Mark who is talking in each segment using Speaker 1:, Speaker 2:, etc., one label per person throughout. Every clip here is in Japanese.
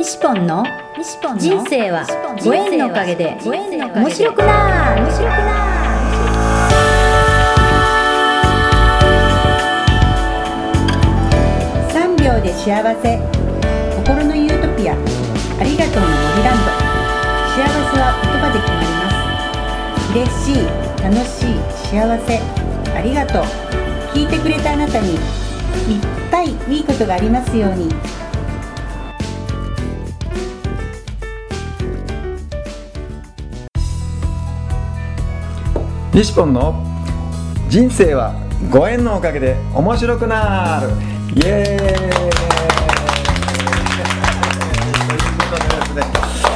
Speaker 1: 西ポンの人生はご縁のおかげで面白くな面白くな
Speaker 2: 3秒で幸せ。心のユートピア。ありがとうの森ランド幸せは言葉で決まります。嬉しい楽しい幸せ。ありがとう。聞いてくれたあなたにいっぱいいいことがありますように
Speaker 3: 西ポンの人生はご縁のおかげで面白くなる。イエーイ。ということでですね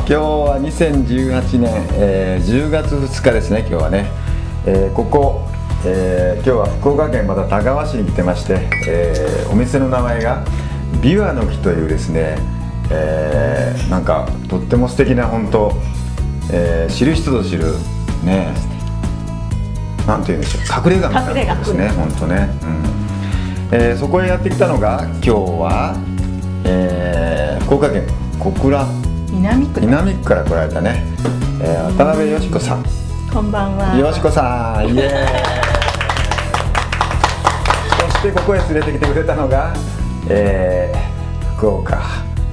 Speaker 3: 今日は2018年、えー10月2日ですね今日はね、えーここ、えー今日は福岡県また田川市に来てまして、えーお店の名前がビワの木というですね、えーなんかとっても素敵な本当、えー知る人ぞ知るねなんて言うんでしょう隠れ家みたいなことですね本当ね、うん。えーそこへやってきたのが今日は、えー福岡県小倉。
Speaker 2: 南区。
Speaker 3: 南区から来られたね、えー渡辺よし子さん。
Speaker 2: こんばんは。
Speaker 3: よしこさんイエーイ。そしてここへ連れてきてくれたのが、えー福岡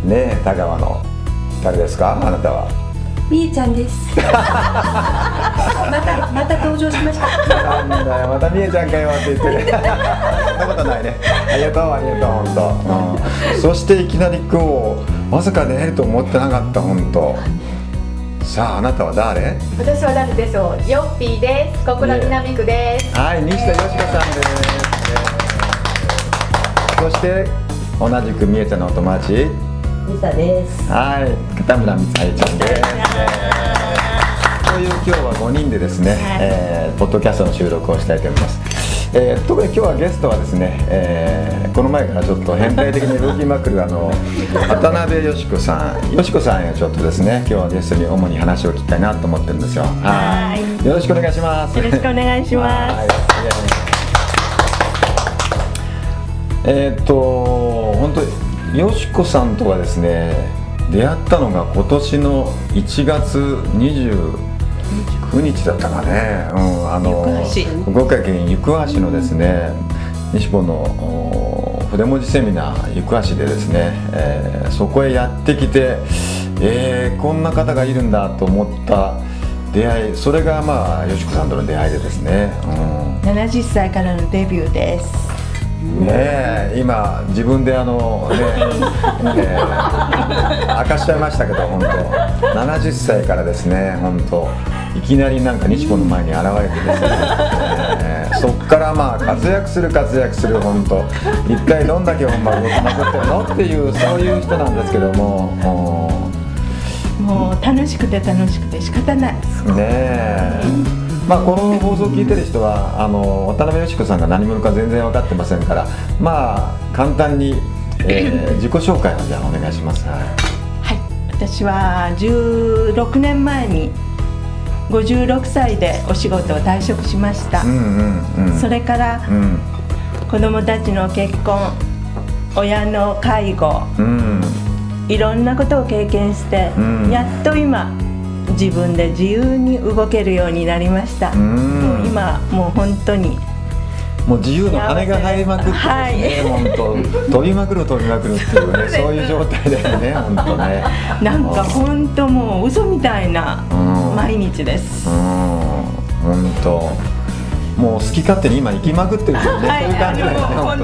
Speaker 3: ね田川の誰ですか？あなたは
Speaker 2: みーちゃんです。またまた登場しました。
Speaker 3: なんだよまたみえちゃんかよって言ってる そんなことないね。ありがとうありがとう本当、うん、そしていきなり今日まさか出会えると思ってなかった本当。さああなたは誰？
Speaker 4: 私は誰でしょう？ヨッピーです。小倉南区です。
Speaker 3: はい西田よしこさんです。そして同じくみえちゃんのお友達
Speaker 2: みさです。
Speaker 3: はい。片村光愛ちゃんです。という今日は5人でですね、えーポッドキャストの収録をしたいと思います、えー特に今日はゲストはですね、えーこの前からちょっと変態的に動きまくるあの渡辺よしこさん。よしこさんへちょっとですね今日はゲストに主に話を聞きたいなと思ってるんですよ。はい。よろしくお願いします。
Speaker 2: よろしくお願いします。
Speaker 3: はい。えーっと本当によしこさんとはですね出会ったのが今年の1月29日だったかね、うん、あの福岡県行橋のですね西本のお筆文字セミナー行橋でですね、えーそこへやってきて、えーこんな方がいるんだと思った出会いそれがまあよしこさんとの出会いでですね、うん、
Speaker 2: 70歳からのデビューです
Speaker 3: ねえ今自分であのね、えー明かしちゃいましたけど本当。70歳からですね本当。いきなりなんか西子の前に現れてですね、えーそっからまあ活躍する活躍する本当。一体どんだけ本番動きまくってるのっていうそういう人なんですけども
Speaker 2: もう楽しくて楽しくて仕方ない。
Speaker 3: うんねえまあこの放送を聞いてる人はあの渡辺よし子さんが何者か全然分かってませんからまあ簡単に、えー 自己紹介をじゃあお願いします、はい。
Speaker 2: はい。私は16年前に56歳でお仕事を退職しました、
Speaker 3: うんうんうん。
Speaker 2: それから
Speaker 3: うん。
Speaker 2: 子供たちの結婚親の介護
Speaker 3: うん。
Speaker 2: いろんなことを経験して、
Speaker 3: うん。
Speaker 2: やっと今自分で自由に動けるようになりました、
Speaker 3: うん。
Speaker 2: もう今もう本当に。
Speaker 3: もう自由の羽が入りまくってですね、本当。飛びまくる飛びまくるっていうねそういう状態だよね本当ね。
Speaker 2: なんか本当もう嘘みたいな
Speaker 3: うん。
Speaker 2: 毎日です、
Speaker 3: うん。本当。もう好き勝手に今生きまくってるっていうね、そういう感じだよね本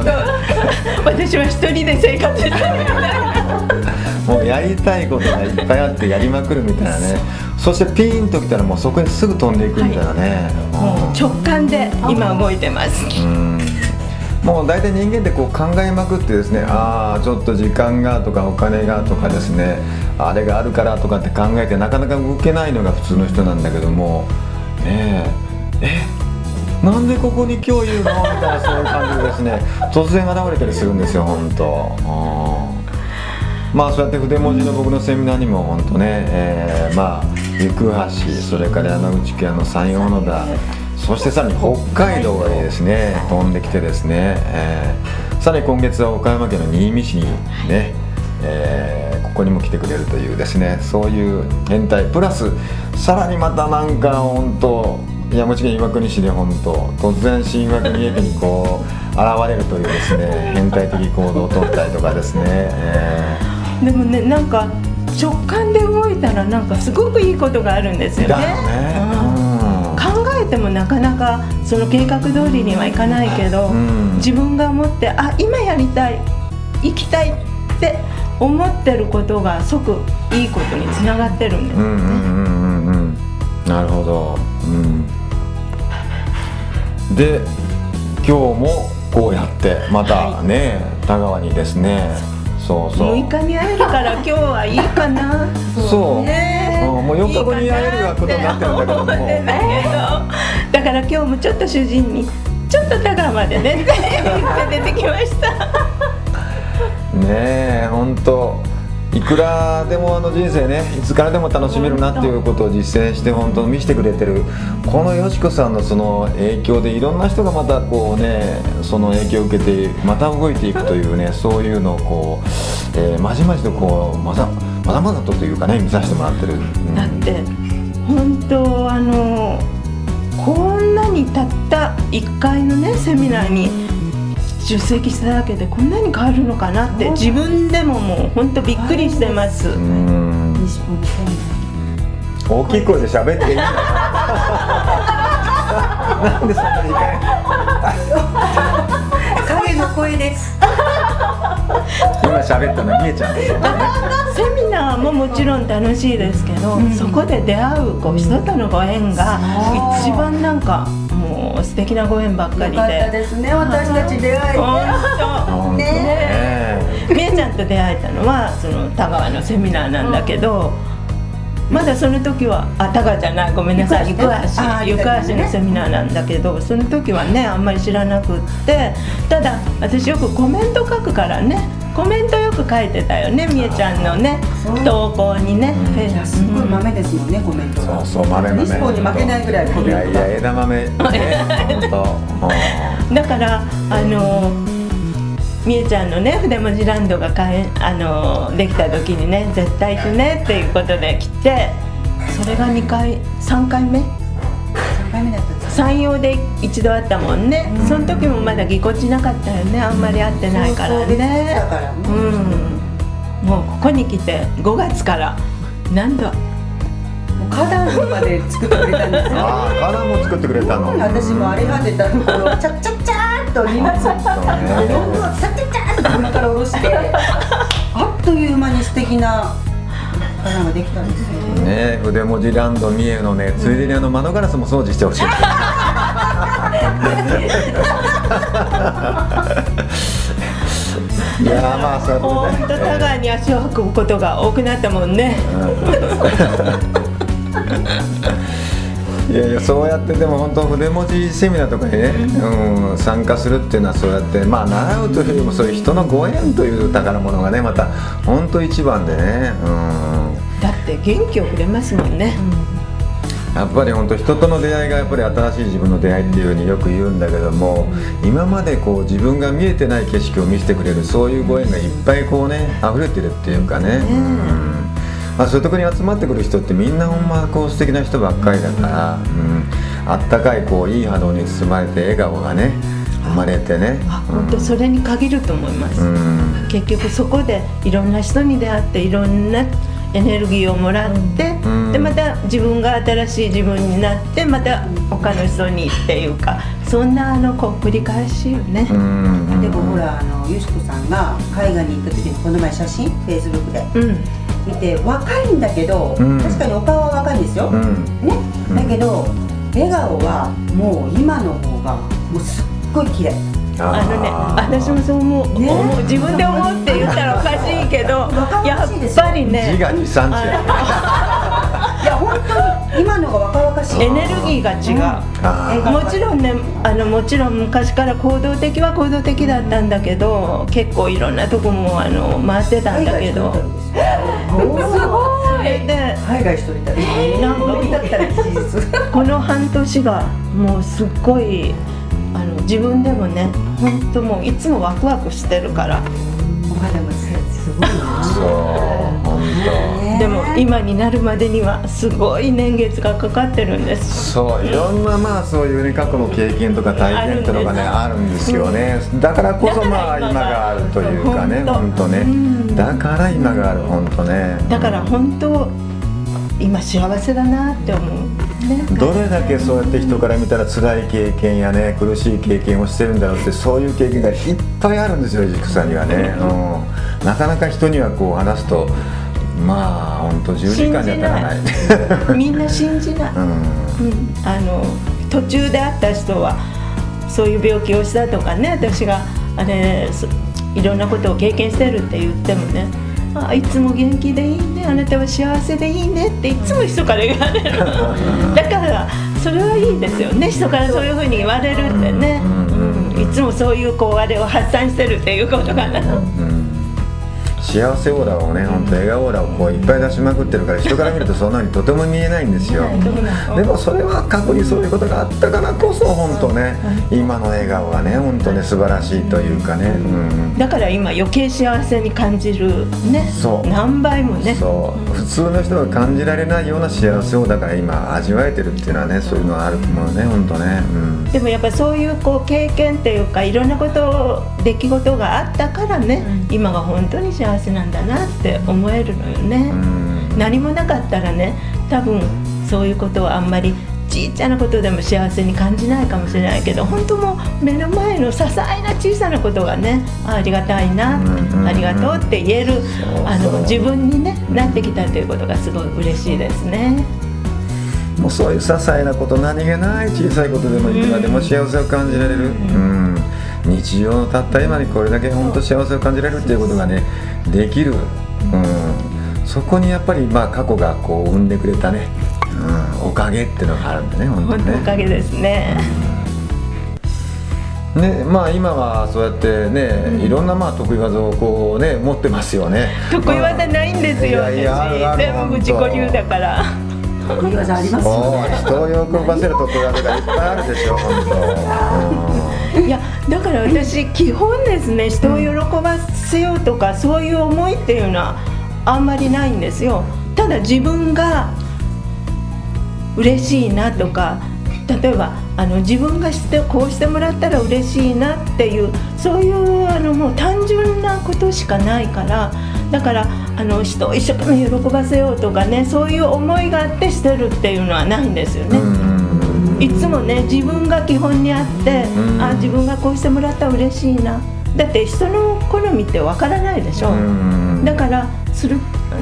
Speaker 2: 私は一人で生活してる。みたいな
Speaker 3: もうやりたいことがいっぱいあってやりまくるみたいなねそしてピーンときたらもうそこにすぐ飛んでいくみたいなね、
Speaker 2: もう直感で今動いてます。
Speaker 3: うん。もう大体人間ってこう考えまくってですねああちょっと時間がとかお金がとかですねあれがあるからとかって考えてなかなか動けないのが普通の人なんだけどもねえ。えなんでここに今日いるの？みたいなそういう感じでですね突然現れたりするんですよ本当。うんまあそうやって筆文字の僕のセミナーにも本当ね、えーまあ行橋それから山口県の山陽野田そしてさらに北海道へですね。飛んできてですね、えーさらに今月は岡山県の新見市にね、えーここにも来てくれるというですねそういう変態。プラスさらにまたなんか本当山口県岩国市で本当突然新岩国駅にこう現れるというですね変態的行動を取ったりとかですね、え
Speaker 5: でもねなんか直感で動いたらなんかすごくいいことがあるんですよね。考えてもなかなかその計画通りにはいかないけど、
Speaker 3: うん。
Speaker 5: 自分が思ってあ今やりたい行きたいって思ってることが即いいことにつながってるんです
Speaker 3: うんうんうんうんうん。なるほど、うん、で今日もこうやってまたね、田川にですねそうそう。
Speaker 5: 6日に会えるから今日はいいかな。
Speaker 3: そう、
Speaker 5: ね。
Speaker 3: うんもう4日後に会えるようなことになってるんだけども。
Speaker 5: 思ってんだけどだから今日もちょっと主人に「ちょっと田川までね」って言って出てきました。
Speaker 3: ねえ本当いくらでもあの人生ねいつからでも楽しめるなっていうことを実践して本当見せてくれてるこのよしこさんのその影響でいろんな人がまたこうねその影響を受けてまた動いていくというねそういうのをこう、えーまじまじとこうまだまだまだとというかね見させてもらってる、うん。
Speaker 5: だって本当あのこんなにたった1回のねセミナーに出席しただけでこんなに変わるのかなって自分でももう本当びっくりしてます。
Speaker 3: 大きい声で喋っていいなんでそんなにいか
Speaker 2: 影の？声です
Speaker 3: 今喋ったの見えちゃう
Speaker 5: セミナーももちろん楽しいですけど、そこで出会うこう人とのご縁が一番なんかもう素敵なご縁ばっかりで。
Speaker 2: ですね私たち出会えて。
Speaker 5: 本
Speaker 3: 本当。
Speaker 2: ね。
Speaker 5: みえちゃんと出会えたのはその田川のセミナーなんだけど、まだその時はあ田川じゃないごめんなさい行
Speaker 2: 行橋ねあ
Speaker 5: 橋行
Speaker 2: 行橋ね
Speaker 5: 橋のセミナーなんだけどその時はねあんまり知らなくってただ私よくコメント書くからねコメントよく書いてたよねみえちゃんのね投稿にね、フェイ
Speaker 2: いやすごい豆ですもんねコメントが。
Speaker 3: そうそう豆豆
Speaker 2: に負けないぐらいコ
Speaker 3: い
Speaker 2: メントが。
Speaker 3: やいや枝豆ね本
Speaker 5: だからあのみえちゃんのね筆文字ランドがかえあのできた時にね絶対行くねっていうことで来てそれが2回3回目
Speaker 2: 3回目だったんです
Speaker 5: 山陽で一度会ったもんね、その時もまだぎこちなかったよね。あんまり会ってないからね。
Speaker 2: だからね
Speaker 5: う。ん。もうここに来て5月から何度？
Speaker 2: もう花壇まで作ってくれたんですよ。
Speaker 3: ああ花も作ってくれたの。
Speaker 2: 私も荒れ果てたところをチャッチャッチャーっと荷物を
Speaker 3: そうね
Speaker 2: どんどんチャッチャッチャーっと上から下ろしてあっという間に素敵な花ができたんですよ。
Speaker 3: ね筆文字ランド三重のねついでにあの窓ガラスも掃除してほしい。いやーまあそうやってね
Speaker 5: 田川に足を運ぶことが多くなったもんね
Speaker 3: いやいやそうやってでも本当筆文字セミナーとかにね、うん、参加するっていうのはそうやってまあ習うというよりもそういう人のご縁という宝物がねまた本当一番でね、うん、
Speaker 5: だって元気をくれますもんね、
Speaker 3: やっぱり本当人との出会いがやっぱり新しい自分の出会いっていうふうによく言うんだけども、今までこう自分が見えてない景色を見せてくれるそういうご縁がいっぱいこうね溢れてるっていうかね、うん。まあ、そういうところに集まってくる人ってみんなほんまこう素敵な人ばっかりだから、うん、あったかいこういい波動に包まれて笑顔がね生まれてね。
Speaker 5: あ本当それに限ると思います、
Speaker 3: うん。
Speaker 5: 結局そこでいろんな人に出会っていろんなエネルギーをもらって、
Speaker 3: うん。
Speaker 5: でまた自分が新しい自分になってまた他の人にっていうかそんなあのこう繰り返しよね、
Speaker 3: うん。
Speaker 2: でもほらあのよしこさんが海外に行った時にこの前写真フェイスブックで。
Speaker 5: うん
Speaker 2: 見て若いんだけど、
Speaker 3: うん。
Speaker 2: 確かにお顔は若いんですよ、
Speaker 3: うん。
Speaker 2: ね、だけど笑顔はもう今の方がもうすっごい綺麗。
Speaker 5: あのね私もそう思う,、
Speaker 2: ね。
Speaker 5: 思う。自分で思うって言ったらおかしいけど
Speaker 2: 若
Speaker 5: やっぱりね
Speaker 2: 本当に今のが若々しい。
Speaker 5: エネルギーが違う、
Speaker 3: あー
Speaker 5: もちろんねあのもちろん昔から行動的は行動的だったんだけど結構いろんなとこもあの回ってたんだけど。
Speaker 2: 海外一人旅ですよ
Speaker 5: すごい。で
Speaker 2: 海外一人旅。
Speaker 5: なんか
Speaker 2: 飲みだったら事実
Speaker 5: この半年がもうすっごいあの自分でもね本当もういつもワクワクしてるから。
Speaker 2: お肌も
Speaker 5: でも今になるまでにはすごい年月がかかってるんです。
Speaker 3: 当そういろんなまあそういうね過去の経験とか体験ってのがねあるんですよね。だからこそまあ今が。あるというかね
Speaker 5: ほんと
Speaker 3: 本当ね。だから今がある本当ね。
Speaker 5: だから本当今幸せだなって思う。ね
Speaker 3: どれだけそうやって人から見たら辛い経験やね苦しい経験をしてるんだろうってそういう経験がいっぱいあるんですよ軸さんにはね、うん、なかなか人にはこう話すとまあ本当10時間じゃ足らない。
Speaker 5: みんな信じない、
Speaker 3: う ん
Speaker 5: うん、あの途中で会った人はそういう病気をしたとかね私があれそいろんなことを経験してるって言ってもねあいつも元気でいいね。あなたは幸せでいいねっていつも人から言われる。だからそれはいいですよね。人からそういうふうに言われるってね、うん、いつもそういうこうあれを発散してるっていうことかな、
Speaker 3: うん幸せオーラをね本当笑顔オーラをこういっぱい出しまくってるから人から見るとそんなにとても見えないんですよ。でもそれは過去にそういうことがあったからこそ本当ね今の笑顔がね本当ね素晴らしいというかね、うん、
Speaker 5: だから今余計幸せに感じるね
Speaker 3: そう。
Speaker 5: 何倍もね。
Speaker 3: そう。普通の人が感じられないような幸せをだから今味わえてるっていうのはねそういうのはあると思うね本当ね、うん、
Speaker 5: でもやっぱそういうこう経験っていうかいろんなこと出来事があったからね、今が本当に幸せなんだなって思えるのよね、
Speaker 3: うん。
Speaker 5: 何もなかったらね多分そういうことはあんまりちっちゃなことでも幸せに感じないかもしれないけど本当もう目の前の些細な小さなことがねあありがたいな、ありがとうって言えるあの自分に、ね、なってきたということがすごい嬉しいですね。
Speaker 3: もうそういう些細なこと何気ない小さいことでもいくらでも幸せを感じられる、うん、日常のたった今にこれだけ本当幸せを感じられるっていうことがねできる、うん、そこにやっぱりまあ過去がこう生んでくれたね、うん、おかげっていうのがあるんでね本当
Speaker 5: 本当おか
Speaker 3: ね
Speaker 5: げですね。
Speaker 3: ねまあ今はそうやってね、いろんなまあ得意技をこうね持ってますよね。
Speaker 5: 得意技ないんですよ、私。全部自己流だから。
Speaker 2: 得意技ありますよね。
Speaker 3: 人を喜ばせる得意技がいっぱいあるでしょ本
Speaker 5: いやだから私基本ですね人を喜ばせようとかそういう思いっていうのはあんまりないんですよただ自分が嬉しいなとか例えばあの自分がしてこうしてもらったら嬉しいなっていうそういうあのもう単純なことしかないからだからあの人を一生懸命喜ばせようとかねそういう思いがあってしてるっていうのはないんですよね。いつもね自分が基本にあって、
Speaker 3: うん。
Speaker 5: あ自分がこうしてもらったら嬉しいな。だって人の好みってわからないでしょ、
Speaker 3: うん
Speaker 5: だからする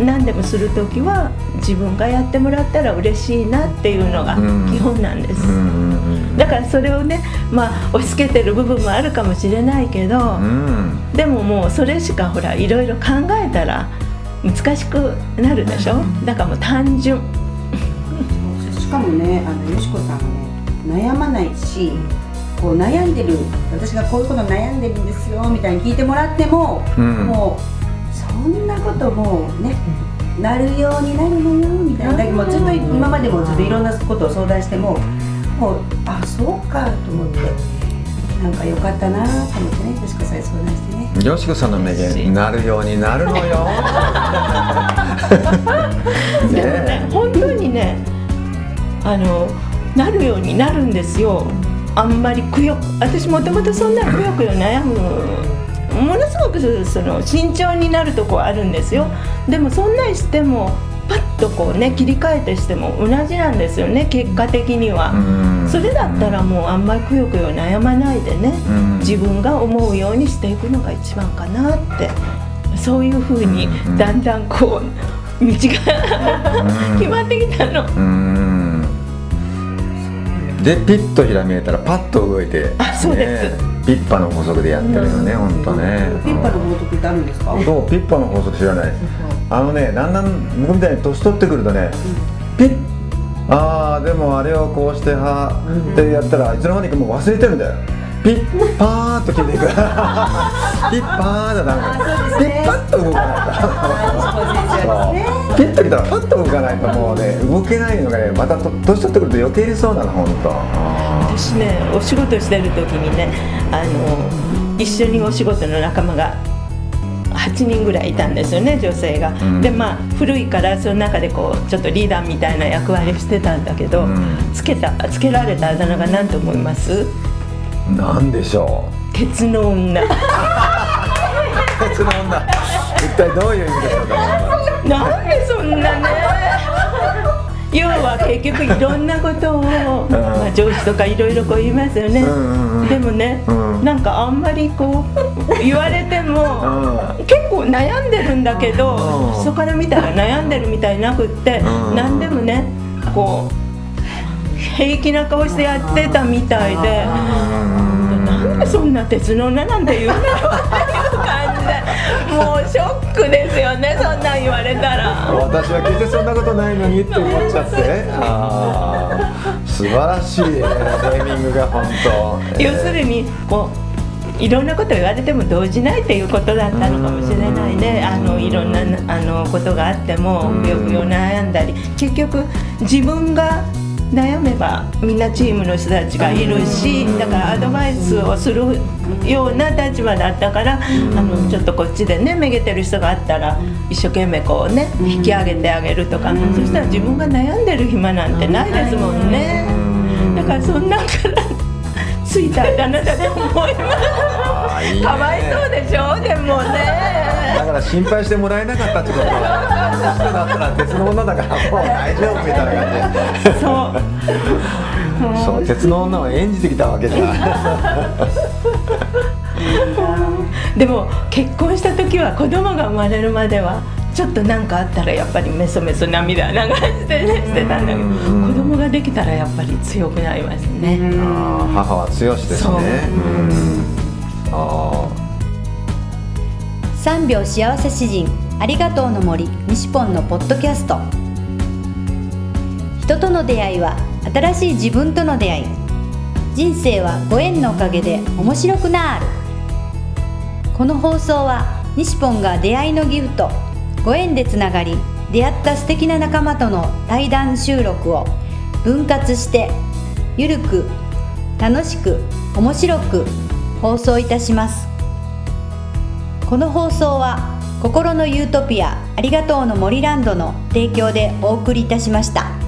Speaker 5: 何でもする時は自分がやってもらったら嬉しいなっていうのが
Speaker 3: うん。
Speaker 5: 基本なんです、
Speaker 3: うん
Speaker 5: だからそれをねまあ押し付けてる部分もあるかもしれないけど、
Speaker 3: うん。
Speaker 5: でももうそれしかほらいろいろ考えたら難しくなるでしょ。だからもう単純。
Speaker 2: しかもねあのよしこさんはね悩まないしこう悩んでる私がこういうこと悩んでるんですよみたいに聞いてもらっても、
Speaker 3: うん。
Speaker 2: もうそんなこともうねなるようになるのよみたいな。だけどもうずっと今までもずっといろんなことを相談してももうあそうかと思ってなんか良かったなと思ってねよしこさんに相談してね。
Speaker 3: よしこさんの名言なるようになるのよ。
Speaker 5: でもね本当にねあのなるようになるんですよ。あんまりくよ私もともとそんなくよくよ悩む。ものすごくその慎重になるとこはあるんですよ。でもそんなんしてもパッとこうね切り替えてしても同じなんですよね結果的には、
Speaker 3: うん。
Speaker 5: それだったらもうあんまりくよくよ悩まないでね、
Speaker 3: うん。
Speaker 5: 自分が思うようにしていくのが一番かなって。そういうふうに
Speaker 3: うん。
Speaker 5: だんだんこう道が 決まってきたの。
Speaker 3: うんでピッとひらめいたらパッと動いて
Speaker 5: あそうです。
Speaker 3: ねピッパの法則でやってるよね本当ね。
Speaker 2: ピッパの法則ってあるんですか？
Speaker 3: そうピッパの法則知らない。あのねだんだん僕みたいに年取ってくるとねピッああでもあれをこうしてはってやったらいつの間にかもう忘れてるんだよピッパーっと決めていく。ピッパーだなんか。ピッパッと動かないと。ピッときたらパッと動かないともうね動けないのがねまたと年取ってくると余計にそうなの本当。
Speaker 5: 私ねお仕事してる時にねあの一緒にお仕事の仲間が8人ぐらいいたんですよね女性が、
Speaker 3: ん。
Speaker 5: でまあ古いからその中でこうちょっとリーダーみたいな役割をしてたんだけど、
Speaker 3: うん。
Speaker 5: つけたつけられたあだ名が何と思います？
Speaker 3: なんでしょ
Speaker 5: 鉄の女。
Speaker 3: う鉄の女。一体どういう意味でしょうか？
Speaker 5: なんでそんなね。要は結局いろんなことを、まあ、上司とかいろいろこう言いますよね、
Speaker 3: うんうんうん。
Speaker 5: でもね、
Speaker 3: うん。
Speaker 5: なんかあんまりこう言われても、
Speaker 3: う
Speaker 5: 結構悩んでるんだけど、
Speaker 3: うん。
Speaker 5: 人から見たら悩んでるみたいなくって、
Speaker 3: うん。
Speaker 5: 何でもねこう平気な顔してやってたみたいで。なんでそんな鉄の女なんて言うんだろうっていう感じで。もうショックですよねそんなん言われたら。
Speaker 3: 私は決してそんなことないのにって思っちゃって。素晴らしいねネーミングが本当。
Speaker 5: 要するにこういろんなこと言われても動じないっていうことだったのかもしれないね。あのいろんなあのことがあっても
Speaker 3: うん。
Speaker 5: 病気を悩んだり。結局自分が悩めばみんなチームの人たちがいるしだからアドバイスをするような立場だったからあのちょっとこっちでねめげてる人があったら一生懸命こうね引き上げてあげるとかそしたら自分が悩んでる暇なんてないですもんね。だからそんなんからついたあだ名だと思います。
Speaker 3: いいね。
Speaker 5: かわいそうでしょでも
Speaker 3: だ
Speaker 5: ね
Speaker 3: から心配してもらえなかったってことだあの人だったら鉄の女だからもう大丈夫みたいな感じで。
Speaker 5: そう。
Speaker 3: そう。鉄の女を演じてきたわけじゃ
Speaker 5: でも結婚した時は子供が生まれるまではちょっと何かあったらやっぱりメソメソ涙流してねしてたんだけど
Speaker 3: うん。
Speaker 5: 子供ができたらやっぱり強くなりますね。
Speaker 3: あー母は強しですね。
Speaker 5: そう。
Speaker 3: うん。あ
Speaker 1: 3秒幸せ詩人ありがとうの森西ポンのポッドキャスト。人との出会いは新しい自分との出会い。人生はご縁のおかげで面白くなる。この放送は西ポンが出会いのギフトご縁でつながり出会った素敵な仲間との対談収録を分割してゆるく楽しく面白く放送いたしますこの放送は心のユートピアありがとうの森ランドの提供でお送りいたしました。